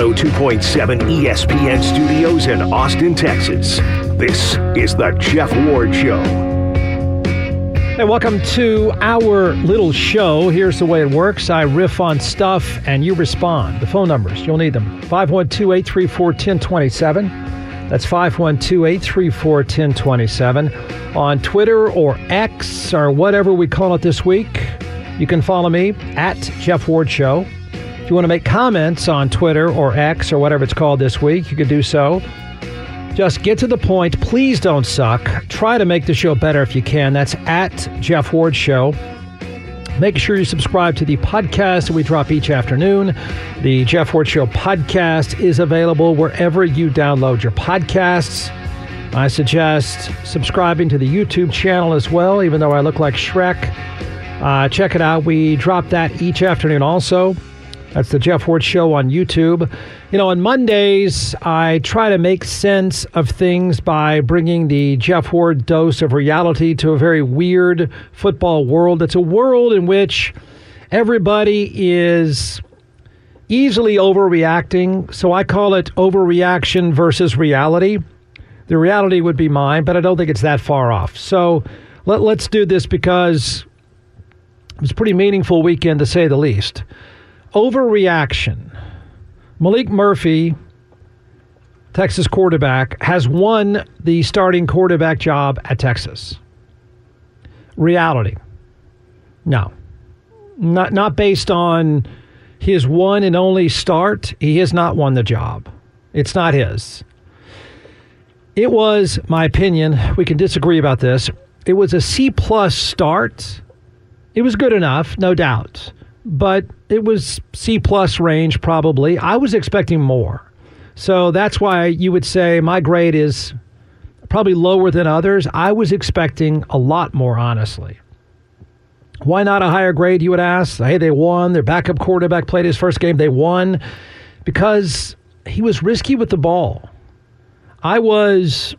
102.7 ESPN studios in Austin, Texas. This is The Jeff Ward Show. Hey, welcome to our little show. Here's the way it works I riff on stuff and you respond. The phone numbers, you'll need them 512 834 1027. That's 512 834 1027. On Twitter or X or whatever we call it this week, you can follow me at Jeff Ward Show. If you want to make comments on Twitter or X or whatever it's called this week, you can do so. Just get to the point. Please don't suck. Try to make the show better if you can. That's at Jeff Ward Show. Make sure you subscribe to the podcast that we drop each afternoon. The Jeff Ward Show podcast is available wherever you download your podcasts. I suggest subscribing to the YouTube channel as well, even though I look like Shrek. Uh, check it out. We drop that each afternoon also. That's the Jeff Ward Show on YouTube. You know, on Mondays, I try to make sense of things by bringing the Jeff Ward dose of reality to a very weird football world. It's a world in which everybody is easily overreacting. So I call it overreaction versus reality. The reality would be mine, but I don't think it's that far off. So let, us do this because it was a pretty meaningful weekend to say the least. Overreaction. Maalik Murphy, Texas quarterback, has won the starting quarterback job at Texas. Reality. No. Not not based on his one and only start. He has not won the job. It's not his. It was my opinion. We can disagree about this. It was a C plus start. It was good enough, no doubt but it was C plus range probably. I was expecting more. So that's why you would say my grade is probably lower than others. I was expecting a lot more, honestly. Why not a higher grade, you would ask? Hey, they won. Their backup quarterback played his first game. They won because he was risky with the ball. I was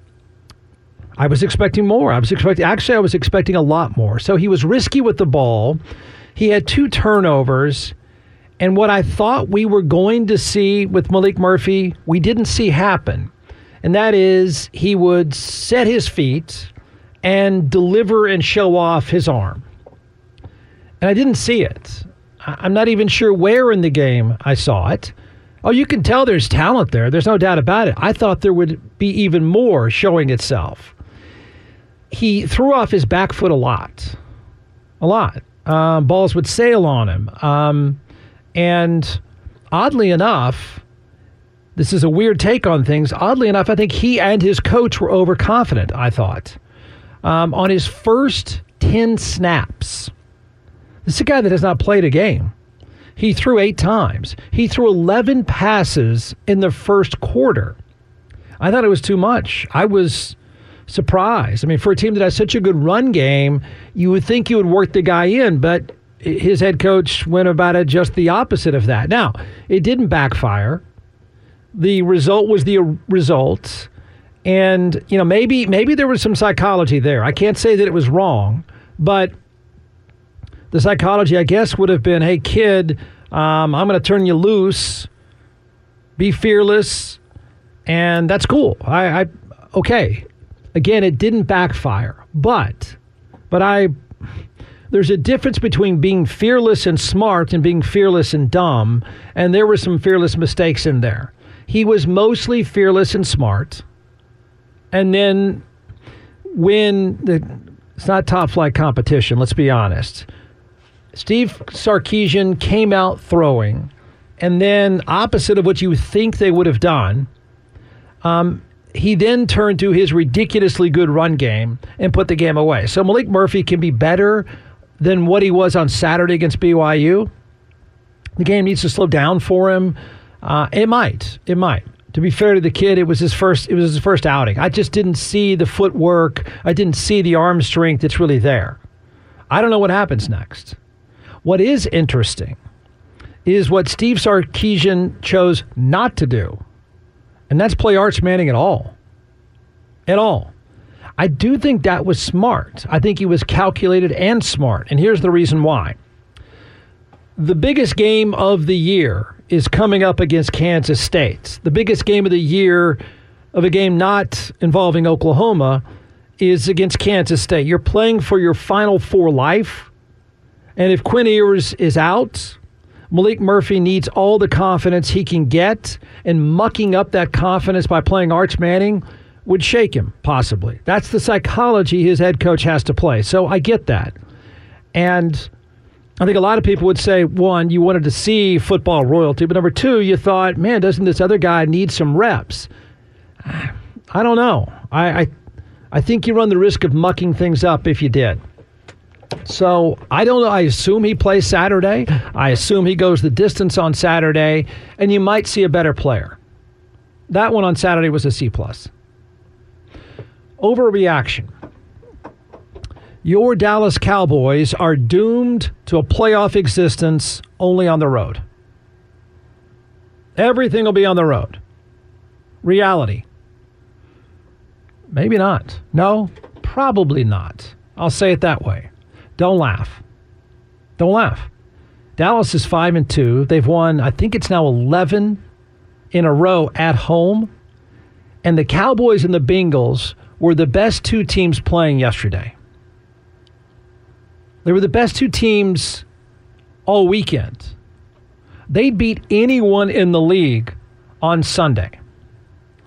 I was expecting more. I was expecting actually I was expecting a lot more. So he was risky with the ball. He had two turnovers. And what I thought we were going to see with Maalik Murphy, we didn't see happen. And that is he would set his feet and deliver and show off his arm. And I didn't see it. I'm not even sure where in the game I saw it. Oh, you can tell there's talent there. There's no doubt about it. I thought there would be even more showing itself. He threw off his back foot a lot. A lot uh, balls would sail on him. Um, and oddly enough, this is a weird take on things. Oddly enough, I think he and his coach were overconfident, I thought. Um, on his first 10 snaps, this is a guy that has not played a game. He threw eight times. He threw 11 passes in the first quarter. I thought it was too much. I was surprised. I mean, for a team that has such a good run game, you would think you would work the guy in, but his head coach went about it just the opposite of that. Now, it didn't backfire. The result was the result. And, you know, maybe maybe there was some psychology there. I can't say that it was wrong, but the psychology, I guess, would have been, hey, kid, um, I'm going to turn you loose, be fearless, and that's cool. I, I okay. Again, it didn't backfire, but but I there's a difference between being fearless and smart and being fearless and dumb, and there were some fearless mistakes in there. He was mostly fearless and smart. And then when the it's not top flight competition, let's be honest. Steve Sarkisian came out throwing, and then opposite of what you think they would have done, um, he then turned to his ridiculously good run game and put the game away. So Maalik Murphy can be better than what he was on Saturday against BYU. The game needs to slow down for him. Uh, it might. It might. To be fair to the kid, it was his first. It was his first outing. I just didn't see the footwork. I didn't see the arm strength that's really there. I don't know what happens next. What is interesting is what Steve Sarkisian chose not to do and that's play Arch Manning at all. At all. I do think that was smart. I think he was calculated and smart. And here's the reason why. The biggest game of the year is coming up against Kansas State. The biggest game of the year of a game not involving Oklahoma is against Kansas State. You're playing for your Final Four life. And if Quinn Ewers is out, Maalik Murphy needs all the confidence he can get, and mucking up that confidence by playing Arch Manning would shake him, possibly. That's the psychology his head coach has to play. So I get that. And I think a lot of people would say, one, you wanted to see football royalty, but number two, you thought, man, doesn't this other guy need some reps? I don't know. I, I, I think you run the risk of mucking things up if you did. So I don't know. I assume he plays Saturday. I assume he goes the distance on Saturday, and you might see a better player. That one on Saturday was a C plus. Overreaction. Your Dallas Cowboys are doomed to a playoff existence only on the road. Everything will be on the road. Reality. Maybe not. No, probably not. I'll say it that way. Don't laugh. Don't laugh. Dallas is 5 and 2. They've won, I think it's now 11 in a row at home. And the Cowboys and the Bengals were the best two teams playing yesterday. They were the best two teams all weekend. They beat anyone in the league on Sunday.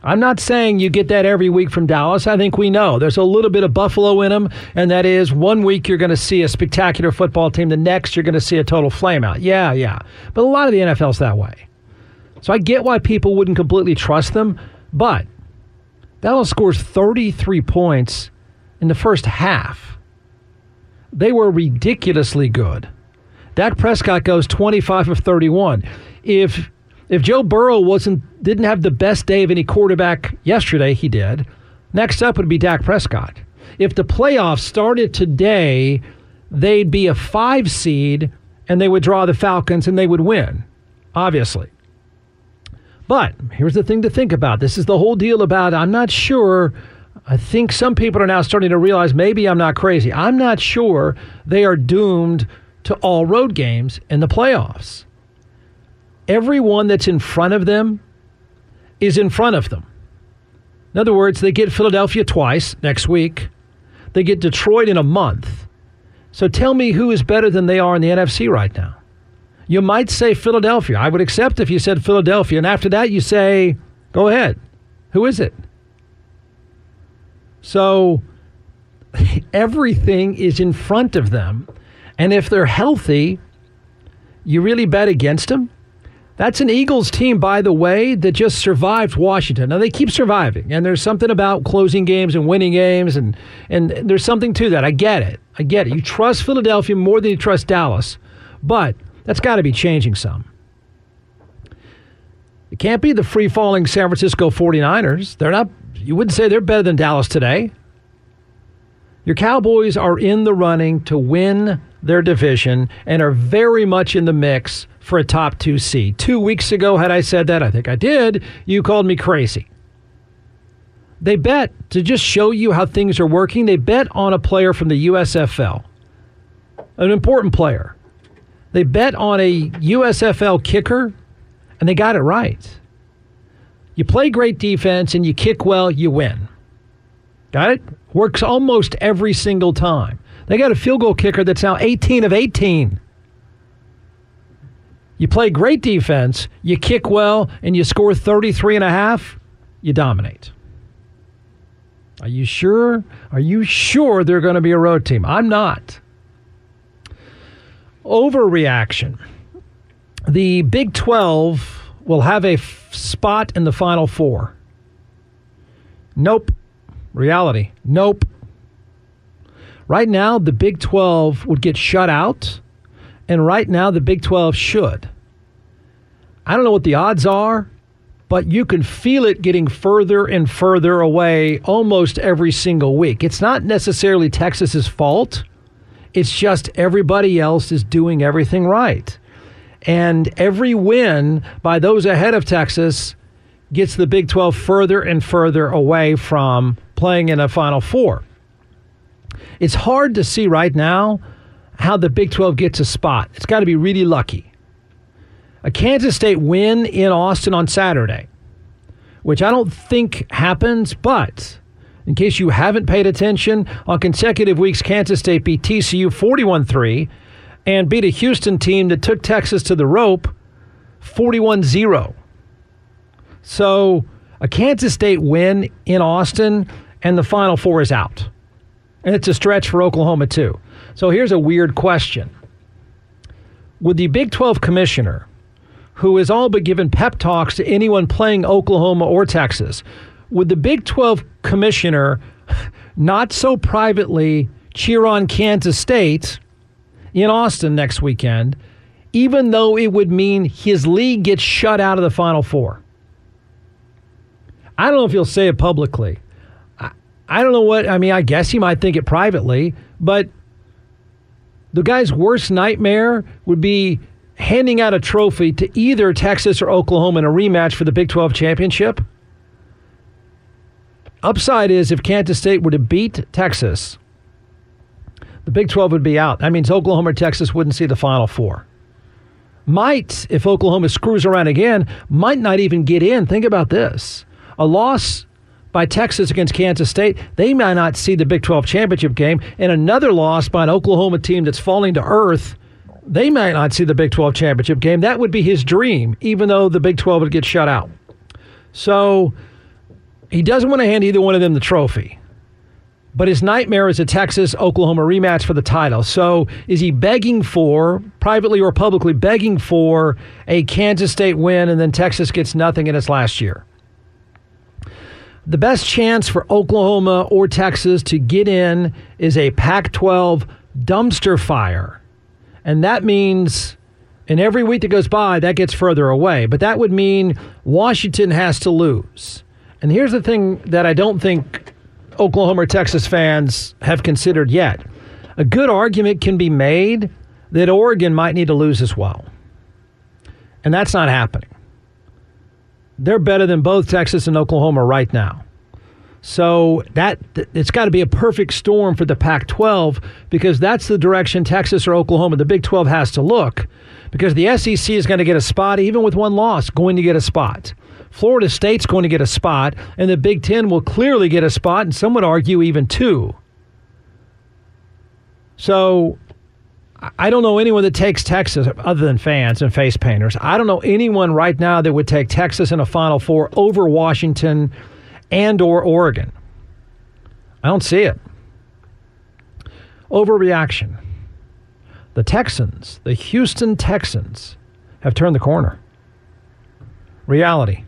I'm not saying you get that every week from Dallas. I think we know there's a little bit of Buffalo in them, and that is one week you're going to see a spectacular football team, the next you're going to see a total flameout. Yeah, yeah. But a lot of the NFL's that way. So I get why people wouldn't completely trust them, but Dallas scores 33 points in the first half. They were ridiculously good. Dak Prescott goes 25 of 31. If if Joe Burrow wasn't didn't have the best day of any quarterback yesterday, he did. Next up would be Dak Prescott. If the playoffs started today, they'd be a five seed and they would draw the Falcons and they would win, obviously. But here's the thing to think about. This is the whole deal about I'm not sure. I think some people are now starting to realize maybe I'm not crazy. I'm not sure they are doomed to all road games in the playoffs everyone that's in front of them is in front of them. In other words, they get Philadelphia twice next week. They get Detroit in a month. So tell me who is better than they are in the NFC right now. You might say Philadelphia. I would accept if you said Philadelphia. And after that, you say, go ahead. Who is it? So everything is in front of them. And if they're healthy, you really bet against them? That's an Eagles team, by the way, that just survived Washington. Now they keep surviving, and there's something about closing games and winning games, and and there's something to that. I get it. I get it. You trust Philadelphia more than you trust Dallas, but that's got to be changing some. It can't be the free falling San Francisco 49ers. They're not. You wouldn't say they're better than Dallas today. Your Cowboys are in the running to win their division and are very much in the mix for a top two seed. Two weeks ago, had I said that, I think I did, you called me crazy. They bet, to just show you how things are working, they bet on a player from the USFL, an important player. They bet on a USFL kicker, and they got it right. You play great defense and you kick well, you win. Got it? Works almost every single time. They got a field goal kicker that's now 18 of 18. You play great defense, you kick well, and you score 33 and a half, you dominate. Are you sure? Are you sure they're going to be a road team? I'm not. Overreaction. The Big 12 will have a f- spot in the Final Four. Nope. Reality. Nope. Right now, the Big 12 would get shut out and right now, the Big 12 should. I don't know what the odds are, but you can feel it getting further and further away almost every single week. It's not necessarily Texas's fault, it's just everybody else is doing everything right. And every win by those ahead of Texas gets the Big 12 further and further away from playing in a Final Four. It's hard to see right now how the Big 12 gets a spot. It's got to be really lucky. a Kansas State win in Austin on Saturday, which I don't think happens, but in case you haven't paid attention, on consecutive weeks, Kansas State beat TCU 41 3 and beat a Houston team that took Texas to the rope 41 0. So a Kansas State win in Austin, and the Final Four is out. And it's a stretch for Oklahoma, too. So here's a weird question Would the Big 12 commissioner, who has all but given pep talks to anyone playing Oklahoma or Texas, would the Big 12 commissioner not so privately cheer on Kansas State in Austin next weekend, even though it would mean his league gets shut out of the Final Four? I don't know if he'll say it publicly. I, I don't know what, I mean, I guess he might think it privately, but the guy's worst nightmare would be handing out a trophy to either Texas or Oklahoma in a rematch for the Big 12 championship. Upside is if Kansas State were to beat Texas, the Big 12 would be out. That means Oklahoma or Texas wouldn't see the Final Four. Might, if Oklahoma screws around again, might not even get in. Think about this a loss by Texas against Kansas State, they might not see the Big 12 championship game, and another loss by an Oklahoma team that's falling to earth, they might not see the Big 12 championship game. That would be his dream, even though the Big 12 would get shut out. So he doesn't want to hand either one of them the trophy. But his nightmare is a Texas Oklahoma rematch for the title. So is he begging for, privately or publicly, begging for a Kansas State win and then Texas gets nothing in its last year? The best chance for Oklahoma or Texas to get in is a Pac 12 dumpster fire. And that means, in every week that goes by, that gets further away. But that would mean Washington has to lose. And here's the thing that I don't think Oklahoma or Texas fans have considered yet. A good argument can be made that Oregon might need to lose as well. And that's not happening they're better than both Texas and Oklahoma right now. So that it's got to be a perfect storm for the Pac-12 because that's the direction Texas or Oklahoma, the Big 12 has to look because the SEC is going to get a spot even with one loss, going to get a spot. Florida State's going to get a spot and the Big 10 will clearly get a spot and some would argue even two. So I don't know anyone that takes Texas other than fans and face painters. I don't know anyone right now that would take Texas in a Final Four over Washington and or Oregon. I don't see it. Overreaction. The Texans, the Houston Texans, have turned the corner. Reality.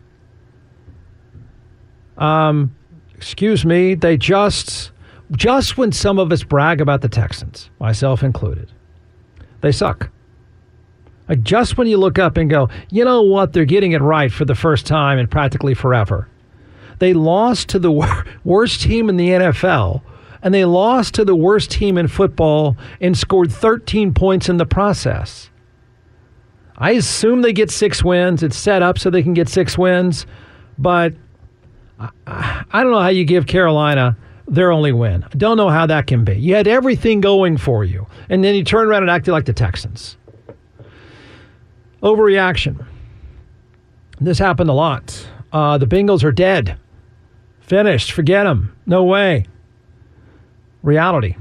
Um, excuse me, they just just when some of us brag about the Texans, myself included they suck. Like just when you look up and go, you know what, they're getting it right for the first time in practically forever. They lost to the wor- worst team in the NFL, and they lost to the worst team in football and scored 13 points in the process. I assume they get six wins. It's set up so they can get six wins, but I, I don't know how you give Carolina their only win. I don't know how that can be. You had everything going for you, and then you turn around and acted like the Texans. Overreaction. This happened a lot. Uh, the Bengals are dead. Finished. Forget them. No way. Reality.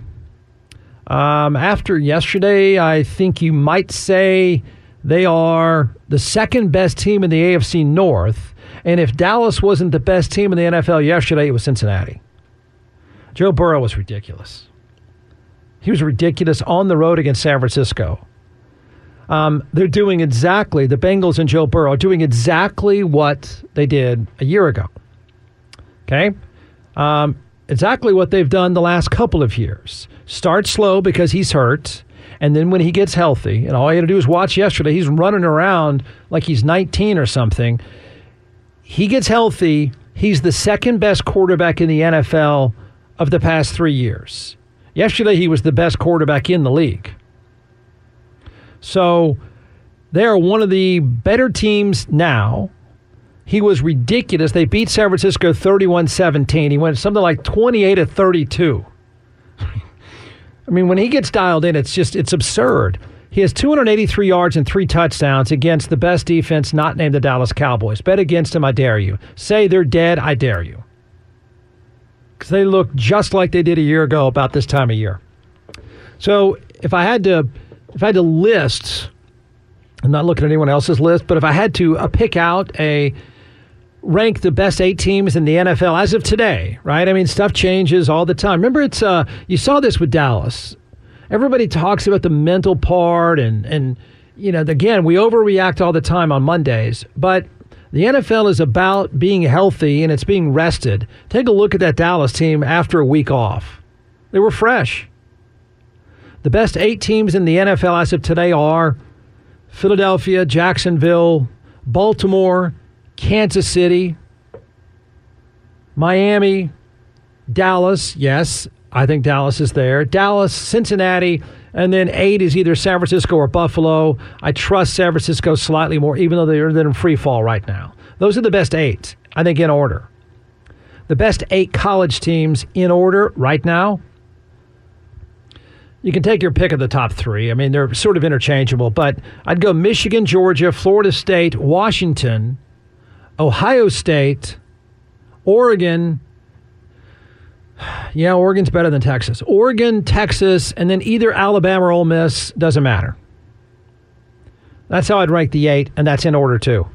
Um, after yesterday, I think you might say they are the second best team in the AFC North. And if Dallas wasn't the best team in the NFL yesterday, it was Cincinnati. Joe Burrow was ridiculous. He was ridiculous on the road against San Francisco. Um, they're doing exactly, the Bengals and Joe Burrow are doing exactly what they did a year ago. Okay? Um, exactly what they've done the last couple of years. Start slow because he's hurt. And then when he gets healthy, and all you had to do is watch yesterday, he's running around like he's 19 or something. He gets healthy. He's the second best quarterback in the NFL of the past three years. Yesterday, he was the best quarterback in the league. So they are one of the better teams now. He was ridiculous. They beat San Francisco 31 17. He went something like 28 to 32. I mean, when he gets dialed in, it's just, it's absurd. He has 283 yards and three touchdowns against the best defense not named the Dallas Cowboys. Bet against him, I dare you. Say they're dead, I dare you. Because they look just like they did a year ago about this time of year. So if I had to, if I had to list, I'm not looking at anyone else's list, but if I had to uh, pick out a rank the best eight teams in the NFL as of today, right? I mean, stuff changes all the time. Remember, it's uh, you saw this with Dallas. Everybody talks about the mental part, and and you know, again, we overreact all the time on Mondays, but the NFL is about being healthy and it's being rested. Take a look at that Dallas team after a week off. They were fresh. The best eight teams in the NFL as of today are Philadelphia, Jacksonville, Baltimore, Kansas City, Miami, Dallas. Yes, I think Dallas is there. Dallas, Cincinnati, and then eight is either San Francisco or Buffalo. I trust San Francisco slightly more, even though they're, in free fall right now. Those are the best eight, I think, in order. The best eight college teams in order right now. You can take your pick of the top three. I mean, they're sort of interchangeable, but I'd go Michigan, Georgia, Florida State, Washington, Ohio State, Oregon. Yeah, Oregon's better than Texas. Oregon, Texas, and then either Alabama or Ole Miss doesn't matter. That's how I'd rank the eight, and that's in order too.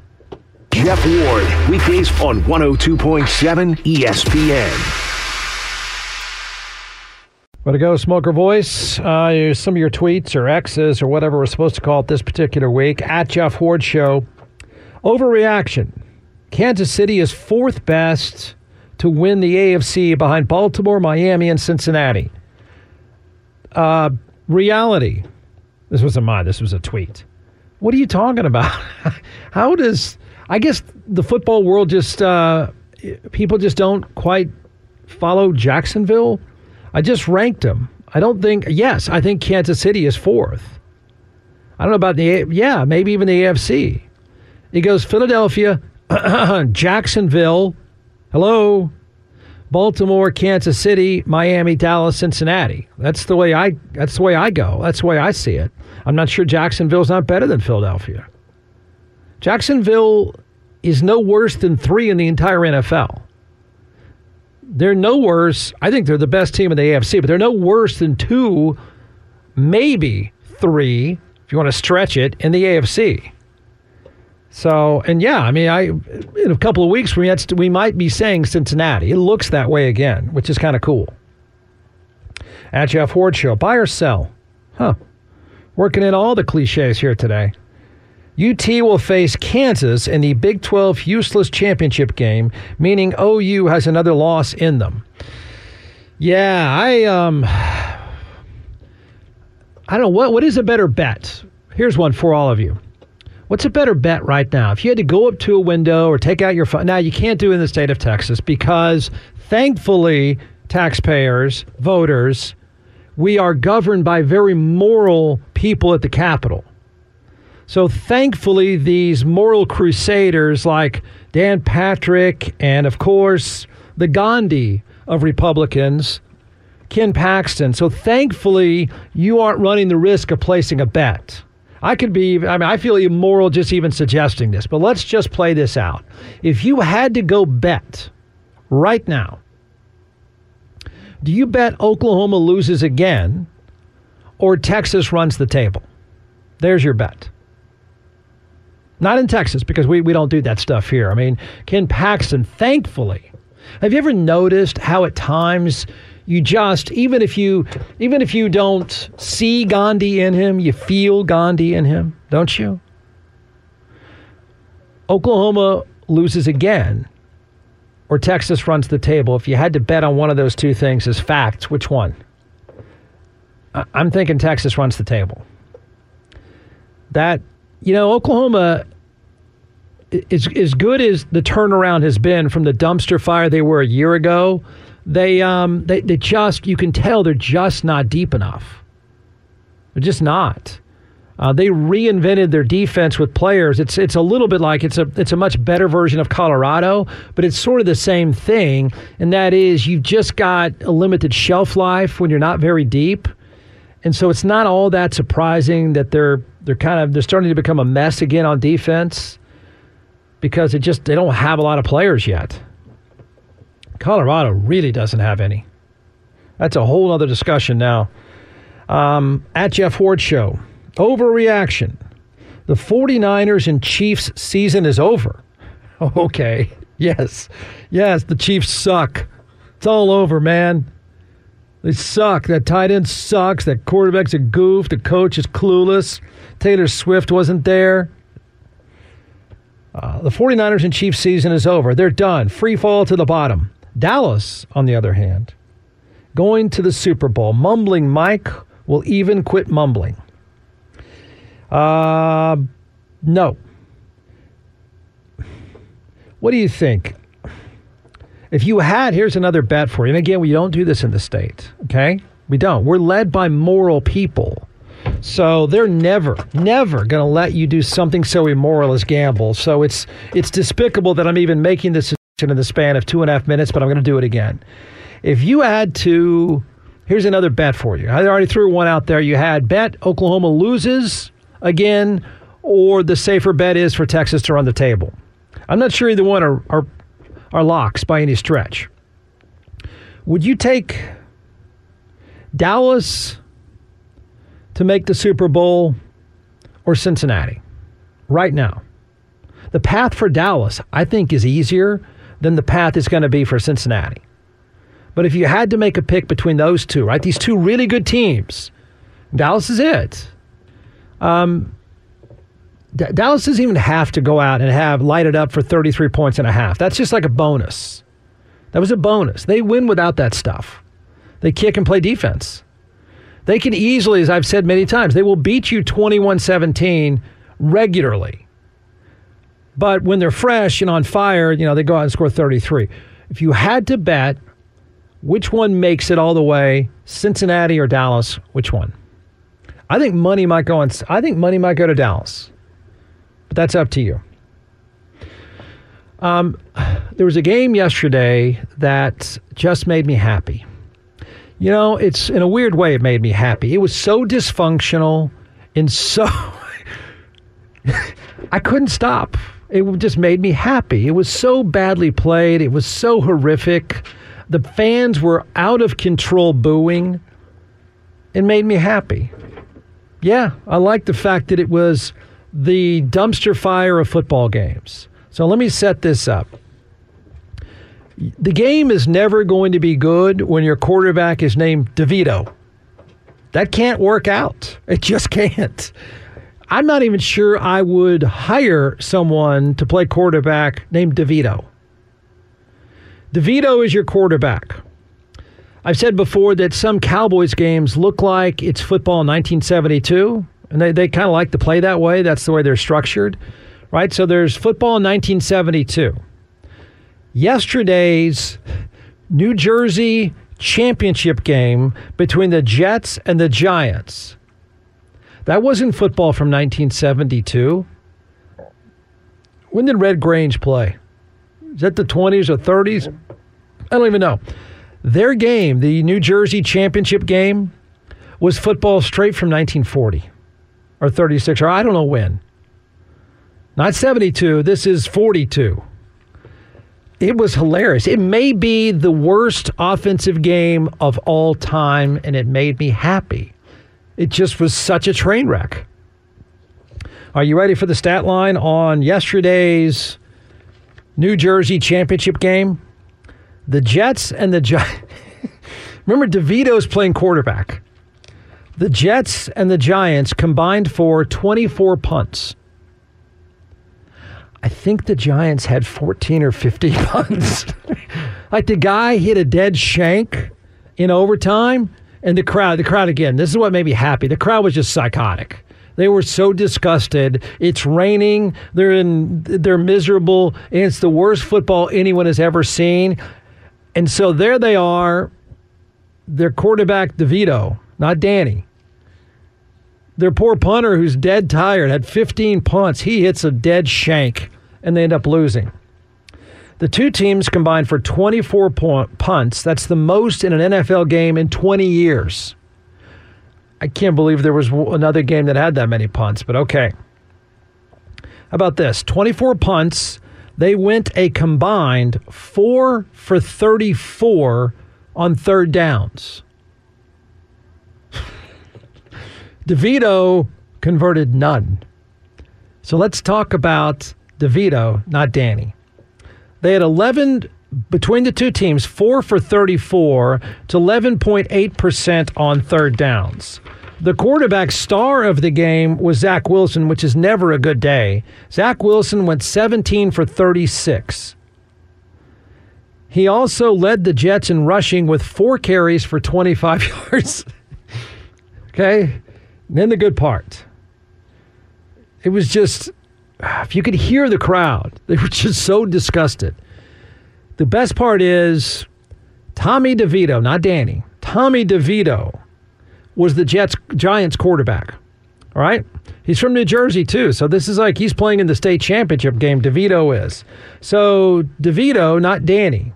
Jeff Ward, weekdays on 102.7 ESPN. Way to go, Smoker Voice. Uh, some of your tweets or X's or whatever we're supposed to call it this particular week. At Jeff Ward Show. Overreaction. Kansas City is fourth best to win the AFC behind Baltimore, Miami, and Cincinnati. Uh, reality. This wasn't mine. This was a tweet. What are you talking about? How does I guess the football world just uh, people just don't quite follow Jacksonville. I just ranked them. I don't think. Yes, I think Kansas City is fourth. I don't know about the yeah, maybe even the AFC. It goes Philadelphia, Jacksonville, hello, Baltimore, Kansas City, Miami, Dallas, Cincinnati. That's the way I that's the way I go. That's the way I see it. I'm not sure Jacksonville's not better than Philadelphia. Jacksonville is no worse than 3 in the entire NFL. They're no worse. I think they're the best team in the AFC, but they're no worse than 2 maybe 3 if you want to stretch it in the AFC. So, and yeah, I mean, I in a couple of weeks we we might be saying Cincinnati. It looks that way again, which is kind of cool. At Jeff Ward Show, buy or sell? Huh. Working in all the cliches here today. UT will face Kansas in the Big 12 useless championship game, meaning OU has another loss in them. Yeah, I um I don't know what what is a better bet. Here's one for all of you. What's a better bet right now? If you had to go up to a window or take out your phone, now you can't do it in the state of Texas because thankfully, taxpayers, voters, we are governed by very moral people at the Capitol. So thankfully, these moral crusaders like Dan Patrick and, of course, the Gandhi of Republicans, Ken Paxton. So thankfully, you aren't running the risk of placing a bet. I could be, I mean, I feel immoral just even suggesting this, but let's just play this out. If you had to go bet right now, do you bet Oklahoma loses again or Texas runs the table? There's your bet. Not in Texas because we, we don't do that stuff here. I mean, Ken Paxton, thankfully, have you ever noticed how at times you just even if you even if you don't see Gandhi in him, you feel Gandhi in him, don't you? Oklahoma loses again, or Texas runs the table. If you had to bet on one of those two things as facts, which one? I'm thinking Texas runs the table. That you know, Oklahoma is as good as the turnaround has been from the dumpster fire they were a year ago they um they, they just you can tell they're just not deep enough. They're just not. Uh, they reinvented their defense with players. It's it's a little bit like it's a it's a much better version of Colorado, but it's sort of the same thing. And that is you've just got a limited shelf life when you're not very deep, And so it's not all that surprising that they're they're kind of they're starting to become a mess again on defense because it just they don't have a lot of players yet. Colorado really doesn't have any. That's a whole other discussion now. Um, at Jeff Ward Show, overreaction. The 49ers and Chiefs season is over. Okay. Yes. Yes, the Chiefs suck. It's all over, man. They suck. That tight end sucks. That quarterback's a goof. The coach is clueless. Taylor Swift wasn't there. Uh, the 49ers and Chiefs season is over. They're done. Free fall to the bottom. Dallas, on the other hand, going to the Super Bowl. Mumbling Mike will even quit mumbling. Uh, no. What do you think? If you had, here's another bet for you. And again, we don't do this in the state, okay? We don't. We're led by moral people. So they're never, never going to let you do something so immoral as gamble. So it's it's despicable that I'm even making this in the span of two and a half minutes, but I'm going to do it again. If you had to, here's another bet for you. I already threw one out there. You had bet Oklahoma loses again, or the safer bet is for Texas to run the table. I'm not sure either one are, are, are locks by any stretch. Would you take Dallas to make the Super Bowl or Cincinnati right now? The path for Dallas, I think, is easier than the path is going to be for Cincinnati. But if you had to make a pick between those two, right, these two really good teams, Dallas is it. Um, D- Dallas doesn't even have to go out and have light it up for 33 points and a half. That's just like a bonus. That was a bonus. They win without that stuff. They kick and play defense. They can easily, as I've said many times, they will beat you 21 17 regularly. But when they're fresh and on fire, you know, they go out and score 33. If you had to bet which one makes it all the way, Cincinnati or Dallas, which one? I think money might go on I think money might go to Dallas. But that's up to you. Um, there was a game yesterday that just made me happy. You know, it's in a weird way, it made me happy. It was so dysfunctional and so. I couldn't stop. It just made me happy. It was so badly played. It was so horrific. The fans were out of control booing. It made me happy. Yeah, I like the fact that it was the dumpster fire of football games. So let me set this up. The game is never going to be good when your quarterback is named DeVito. That can't work out. It just can't. I'm not even sure I would hire someone to play quarterback named DeVito. DeVito is your quarterback. I've said before that some Cowboys games look like it's football in 1972 and they, they kind of like to play that way. That's the way they're structured, right? So there's football in 1972. Yesterday's New Jersey championship game between the Jets and the Giants. That wasn't football from 1972. When did Red Grange play? Is that the 20s or 30s? I don't even know. Their game, the New Jersey championship game, was football straight from 1940 or 36, or I don't know when. Not 72, this is 42. It was hilarious. It may be the worst offensive game of all time, and it made me happy. It just was such a train wreck. Are you ready for the stat line on yesterday's New Jersey championship game? The Jets and the Giants. Remember, DeVito's playing quarterback. The Jets and the Giants combined for 24 punts. I think the Giants had 14 or 15 punts. like the guy hit a dead shank in overtime, and the crowd, the crowd again, this is what made me happy. The crowd was just psychotic. They were so disgusted. It's raining. They're in. They're miserable. And it's the worst football anyone has ever seen. And so there they are. Their quarterback DeVito, not Danny, their poor punter, who's dead tired, had 15 punts. He hits a dead shank, and they end up losing. The two teams combined for 24 punts. That's the most in an NFL game in 20 years. I can't believe there was another game that had that many punts, but okay. How about this? 24 punts. They went a combined 4 for 34 on third downs. DeVito converted none. So let's talk about DeVito, not Danny. They had 11 between the two teams, 4 for 34 to 11.8% on third downs. The quarterback star of the game was Zach Wilson, which is never a good day. Zach Wilson went 17 for 36. He also led the Jets in rushing with four carries for 25 yards. okay? then the good part. It was just, Ah, if you could hear the crowd, they were just so disgusted. The best part is Tommy DeVito, not Danny. Tommy DeVito was the Jets Giants quarterback. All right? He's from New Jersey too. So this is like he's playing in the state championship game DeVito is. So DeVito, not Danny,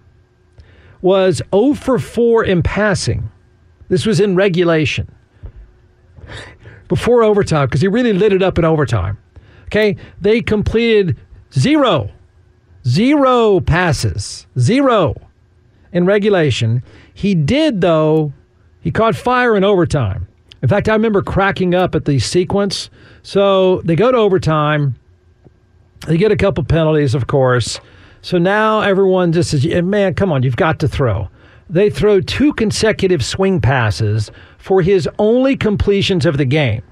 was 0 for 4 in passing. This was in regulation. Before overtime because he really lit it up in overtime. Okay? They completed zero Zero passes. Zero in regulation. He did, though, he caught fire in overtime. In fact, I remember cracking up at the sequence. So they go to overtime. They get a couple penalties, of course. So now everyone just says, man, come on, you've got to throw. They throw two consecutive swing passes for his only completions of the game.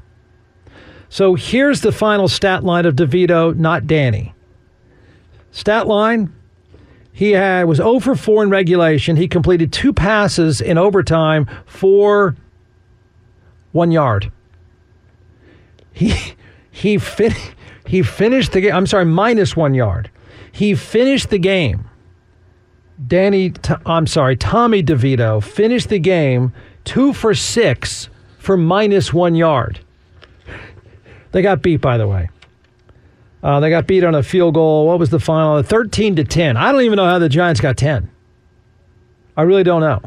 So here's the final stat line of DeVito, not Danny. Stat line he had was 0 for 4 in regulation. He completed two passes in overtime for one yard. He he fin- he finished the game. I'm sorry, minus one yard. He finished the game. Danny, i I'm sorry, Tommy DeVito finished the game two for six for minus one yard. They got beat, by the way. Uh, they got beat on a field goal. What was the final? 13 to 10. I don't even know how the Giants got 10. I really don't know.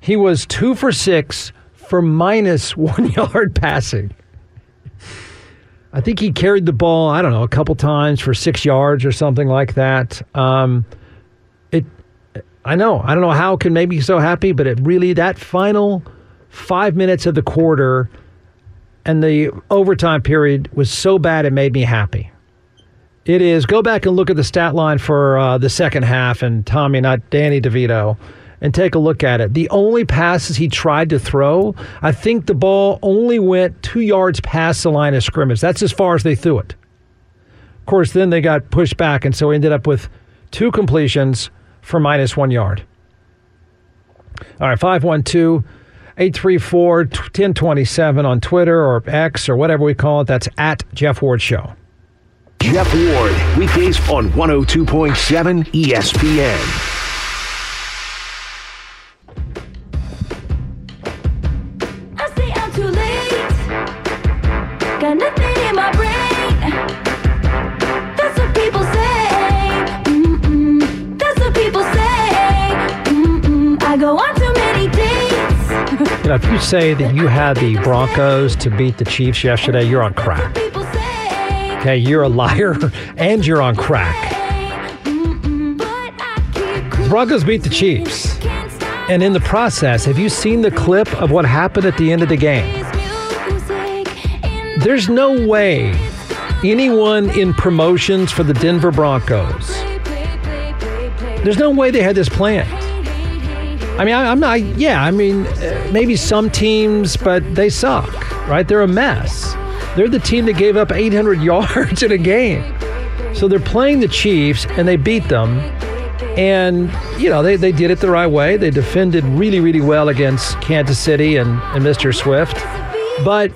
He was two for six for minus one yard passing. I think he carried the ball, I don't know, a couple times for six yards or something like that. Um, it, I know, I don't know how can make me so happy, but it really, that final five minutes of the quarter, and the overtime period was so bad it made me happy. It is. Go back and look at the stat line for uh, the second half and Tommy, not Danny DeVito, and take a look at it. The only passes he tried to throw, I think the ball only went two yards past the line of scrimmage. That's as far as they threw it. Of course, then they got pushed back, and so we ended up with two completions for minus one yard. All right, 512 834 1027 on Twitter or X or whatever we call it. That's at Jeff Ward Show. Jeff Ward, weekdays on 102.7 ESPN. You know, if you say that you had the Broncos to beat the Chiefs yesterday, you're on crack. Okay, you're a liar and you're on crack. Broncos beat the Chiefs. And in the process, have you seen the clip of what happened at the end of the game? There's no way anyone in promotions for the Denver Broncos, there's no way they had this planned. I mean, I, am not. Yeah, I mean, uh, maybe some teams, but they suck, right? They're a mess. They're the team that gave up 800 yards in a game. So they're playing the Chiefs and they beat them. And, you know, they, they did it the right way. They defended really, really well against Kansas City and, and Mr. Swift. But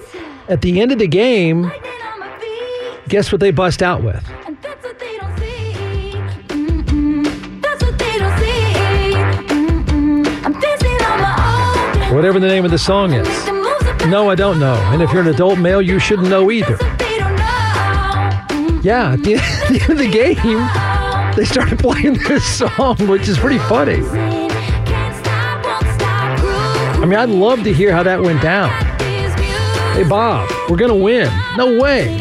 at the end of the game, guess what they bust out with? Whatever the name of the song is. No, I don't know. And if you're an adult male, you shouldn't know either. Yeah, at the, end of the game, they started playing this song, which is pretty funny. I mean, I'd love to hear how that went down. Hey, Bob, we're going to win. No way.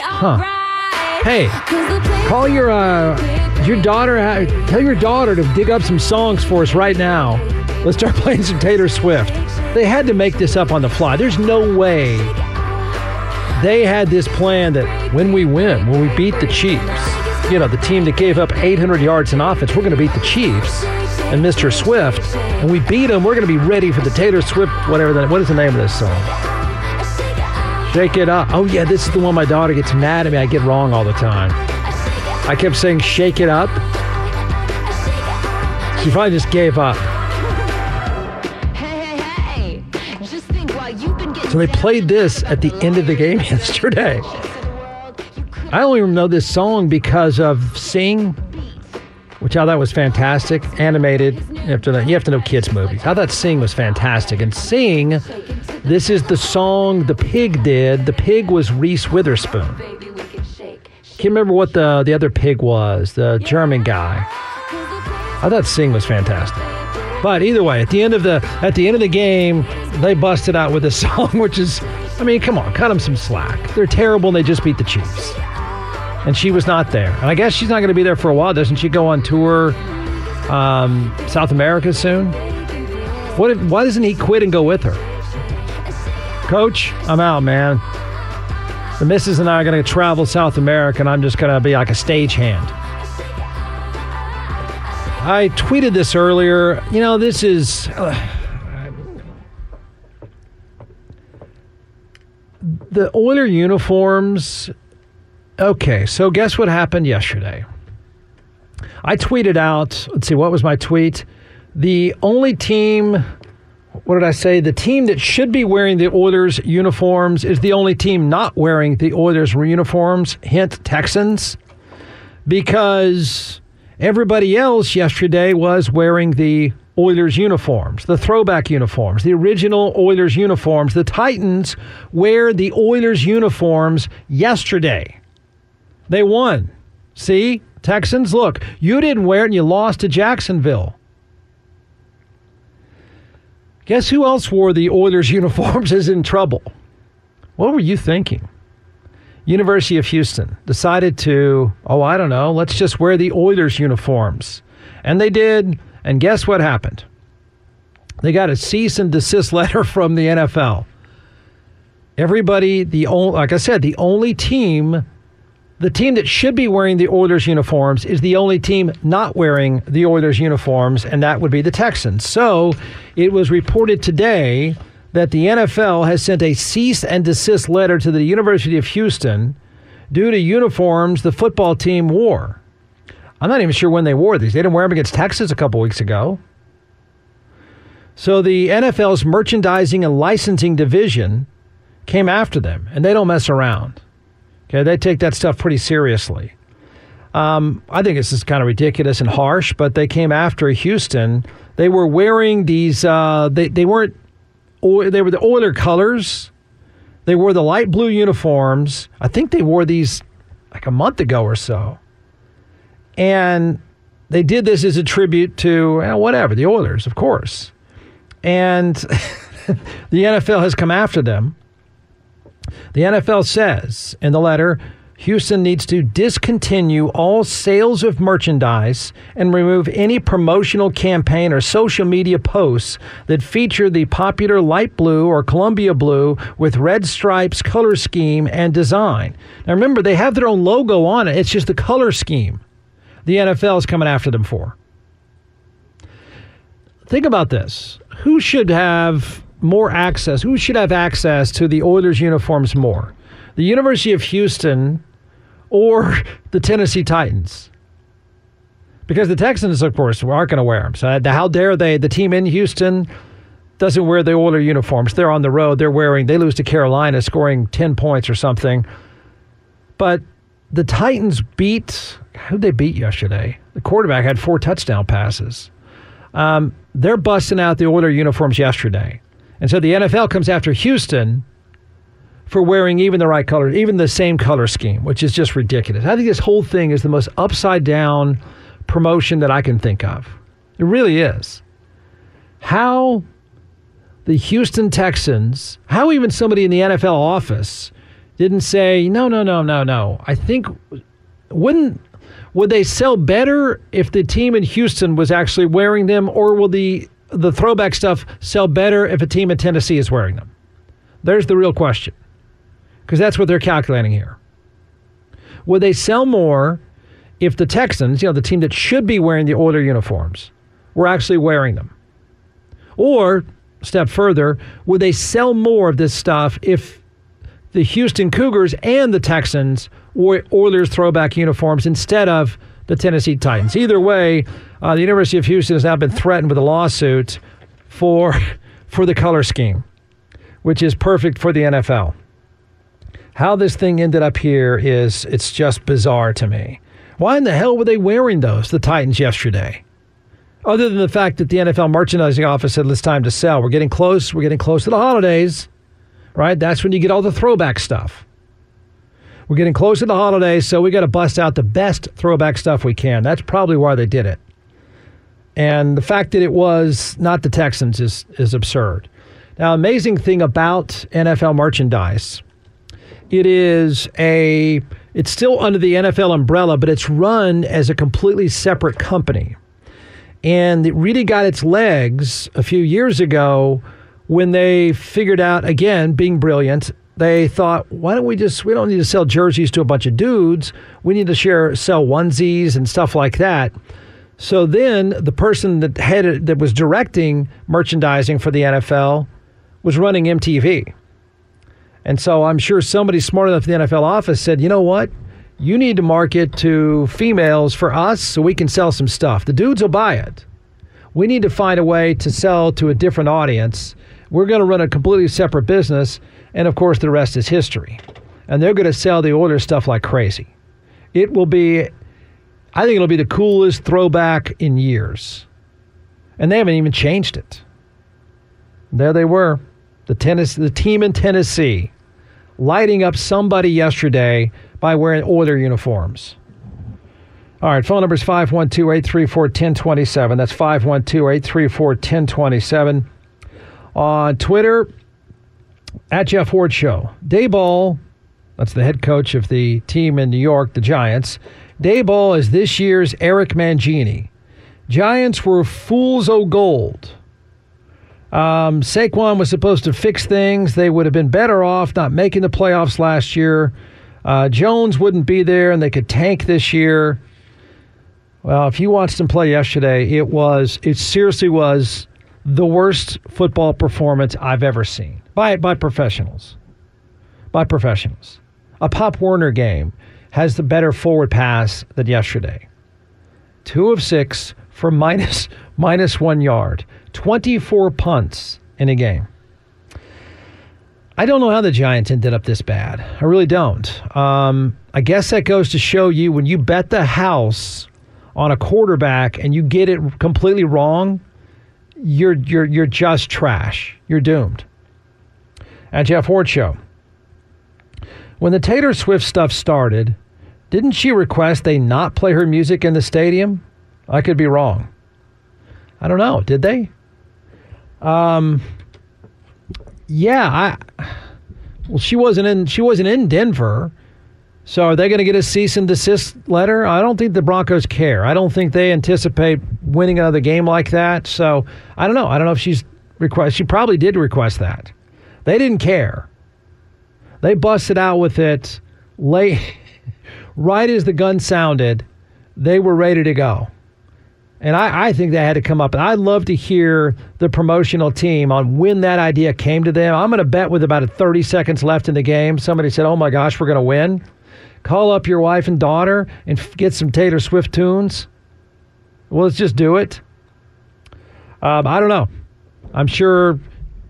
Huh. Hey, call your uh, your daughter. Tell your daughter to dig up some songs for us right now. Let's start playing some Taylor Swift. They had to make this up on the fly. There's no way they had this plan that when we win, when we beat the Chiefs, you know, the team that gave up 800 yards in offense, we're going to beat the Chiefs and Mr. Swift, and we beat them. We're going to be ready for the Taylor Swift, whatever that. What is the name of this song? Shake it up. Oh yeah, this is the one my daughter gets mad at me. I get wrong all the time. I kept saying shake it up. She finally just gave up. So they played this at the end of the game yesterday. I only know this song because of Sing, which I thought was fantastic, animated. To know, you have to know kids' movies. I thought Sing was fantastic. And Sing, this is the song the pig did. The pig was Reese Witherspoon. Can't remember what the, the other pig was, the German guy. I thought Sing was fantastic. But either way, at the end of the at the end of the game, they busted out with a song, which is, I mean, come on, cut them some slack. They're terrible, and they just beat the Chiefs. And she was not there, and I guess she's not going to be there for a while. Doesn't she go on tour um, South America soon? What? If, why doesn't he quit and go with her? Coach, I'm out, man. The missus and I are going to travel South America, and I'm just going to be like a stagehand. I tweeted this earlier. You know, this is. Uh, the Oiler uniforms. Okay, so guess what happened yesterday? I tweeted out, let's see, what was my tweet? The only team, what did I say? The team that should be wearing the Oilers uniforms is the only team not wearing the Oilers uniforms, hint Texans, because everybody else yesterday was wearing the Oilers uniforms, the throwback uniforms, the original Oilers uniforms. The Titans wear the Oilers uniforms yesterday. They won. See, Texans, look, you didn't wear it and you lost to Jacksonville. Guess who else wore the Oilers uniforms is in trouble? What were you thinking? University of Houston decided to, oh, I don't know, let's just wear the Oilers uniforms. And they did. And guess what happened? They got a cease and desist letter from the NFL. Everybody, the only, like I said, the only team, the team that should be wearing the Oilers uniforms is the only team not wearing the Oilers uniforms, and that would be the Texans. So it was reported today that the NFL has sent a cease and desist letter to the University of Houston due to uniforms the football team wore. I'm not even sure when they wore these. They didn't wear them against Texas a couple weeks ago. So the NFL's merchandising and licensing division came after them, and they don't mess around. Okay, they take that stuff pretty seriously. Um, I think this is kind of ridiculous and harsh, but they came after Houston. They were wearing these. Uh, they they weren't. They were the Oiler colors. They wore the light blue uniforms. I think they wore these like a month ago or so. And they did this as a tribute to whatever, the Oilers, of course. And the NFL has come after them. The NFL says in the letter Houston needs to discontinue all sales of merchandise and remove any promotional campaign or social media posts that feature the popular light blue or Columbia blue with red stripes, color scheme, and design. Now remember, they have their own logo on it, it's just the color scheme the NFL is coming after them for. Think about this. Who should have more access? Who should have access to the Oilers uniforms more? The University of Houston or the Tennessee Titans? Because the Texans, of course, aren't going to wear them. So how dare they? The team in Houston doesn't wear the Oilers uniforms. They're on the road. They're wearing. They lose to Carolina, scoring ten points or something. But the Titans beat who did they beat yesterday? The quarterback had four touchdown passes. Um, they're busting out the Oiler uniforms yesterday. And so the NFL comes after Houston for wearing even the right color, even the same color scheme, which is just ridiculous. I think this whole thing is the most upside down promotion that I can think of. It really is. How the Houston Texans, how even somebody in the NFL office didn't say, no, no, no, no, no. I think wouldn't would they sell better if the team in Houston was actually wearing them, or will the the throwback stuff sell better if a team in Tennessee is wearing them? There's the real question, because that's what they're calculating here. Would they sell more if the Texans, you know, the team that should be wearing the Oiler uniforms, were actually wearing them? Or, step further, would they sell more of this stuff if the Houston Cougars and the Texans wore Oilers throwback uniforms instead of the Tennessee Titans? Either way, uh, the University of Houston has now been threatened with a lawsuit for, for the color scheme, which is perfect for the NFL. How this thing ended up here is it's just bizarre to me. Why in the hell were they wearing those, the Titans, yesterday? Other than the fact that the NFL merchandising office said it's time to sell. We're getting close. We're getting close to the holidays, right? That's when you get all the throwback stuff. We're getting close to the holidays, so we got to bust out the best throwback stuff we can. That's probably why they did it. And the fact that it was not the Texans is, is absurd. Now, amazing thing about NFL merchandise, it is a it's still under the NFL umbrella, but it's run as a completely separate company. And it really got its legs a few years ago when they figured out, again, being brilliant, they thought, why don't we just, we don't need to sell jerseys to a bunch of dudes. We need to share, sell onesies and stuff like that. So then the person that headed that was directing merchandising for the NFL was running MTV. And so I'm sure somebody smart enough in the NFL office said, you know what? You need to market to females for us so we can sell some stuff. The dudes will buy it. We need to find a way to sell to a different audience. We're going to run a completely separate business. And of course, the rest is history. And they're going to sell the older stuff like crazy. It will be, I think it'll be the coolest throwback in years. And they haven't even changed it. There they were, the tennis, the team in Tennessee, lighting up somebody yesterday by wearing Oiler uniforms. All right, phone number is 512 834 1027. That's 512 834 1027. On Twitter, at Jeff Ward Show. Daboll, that's the head coach of the team in New York, the Giants. Daboll is this year's Eric Mangini. Giants were fools o' gold. Um, Saquon was supposed to fix things. They would have been better off not making the playoffs last year. Uh, Jones wouldn't be there, and they could tank this year. Well, if you watched them play yesterday, it was it seriously was the worst football performance I've ever seen by by professionals. By professionals. A Pop Warner game has the better forward pass than yesterday. Two of six for minus minus one yard. Twenty four punts in a game. I don't know how the Giants ended up this bad. I really don't. Um, I guess that goes to show you when you bet the house on a quarterback and you get it completely wrong, you're you're you're just trash. You're doomed. At Jeff Ward Show. When the Taylor Swift stuff started, didn't she request they not play her music in the stadium? I could be wrong. I don't know. Did they? Um, yeah, I. Well, she wasn't in. She wasn't in Denver. So are they going to get a cease and desist letter? I don't think the Broncos care. I don't think they anticipate winning another game like that. So I don't know. I don't know if she's request. She probably did request that. They didn't care. They busted out with it late, right as the gun sounded. They were ready to go. And I, I, think that had to come up. And I'd love to hear the promotional team on when that idea came to them. I'm going to bet with about 30 seconds left in the game, somebody said, Oh my gosh, we're going to win. Call up your wife and daughter and f- get some Taylor Swift tunes. Well, let's just do it. Um, I don't know. I'm sure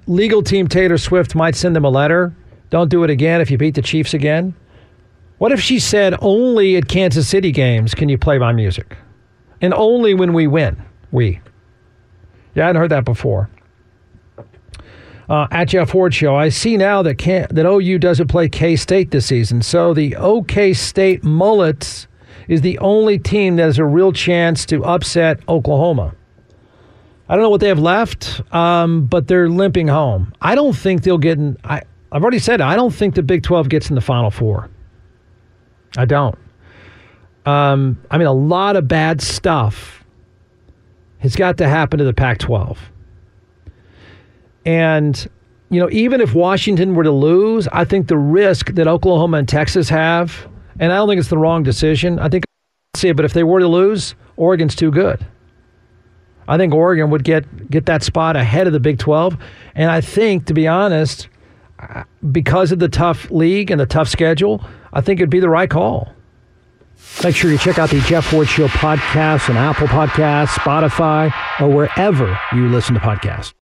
legal team Taylor Swift might send them a letter. Don't do it again if you beat the Chiefs again. What if she said only at Kansas City games can you play my music? And only when we win. We. Yeah, I hadn't heard that before. Uh, at Jeff Ward Show, I see now that can, that OU doesn't play K State this season. So the OK State Mullets is the only team that has a real chance to upset Oklahoma. I don't know what they have left, um, but they're limping home. I don't think they'll get in. I, I've already said I don't think the Big 12 gets in the Final Four. I don't. Um, I mean, a lot of bad stuff has got to happen to the Pac 12. And, you know, even if Washington were to lose, I think the risk that Oklahoma and Texas have, and I don't think it's the wrong decision. I think, see but if they were to lose, Oregon's too good. I think Oregon would get get that spot ahead of the Big 12, and I think, to be honest, because of the tough league and the tough schedule, I think it'd be the right call. Make sure you check out the Jeff Ward Show podcast on Apple Podcasts, Spotify, or wherever you listen to podcasts.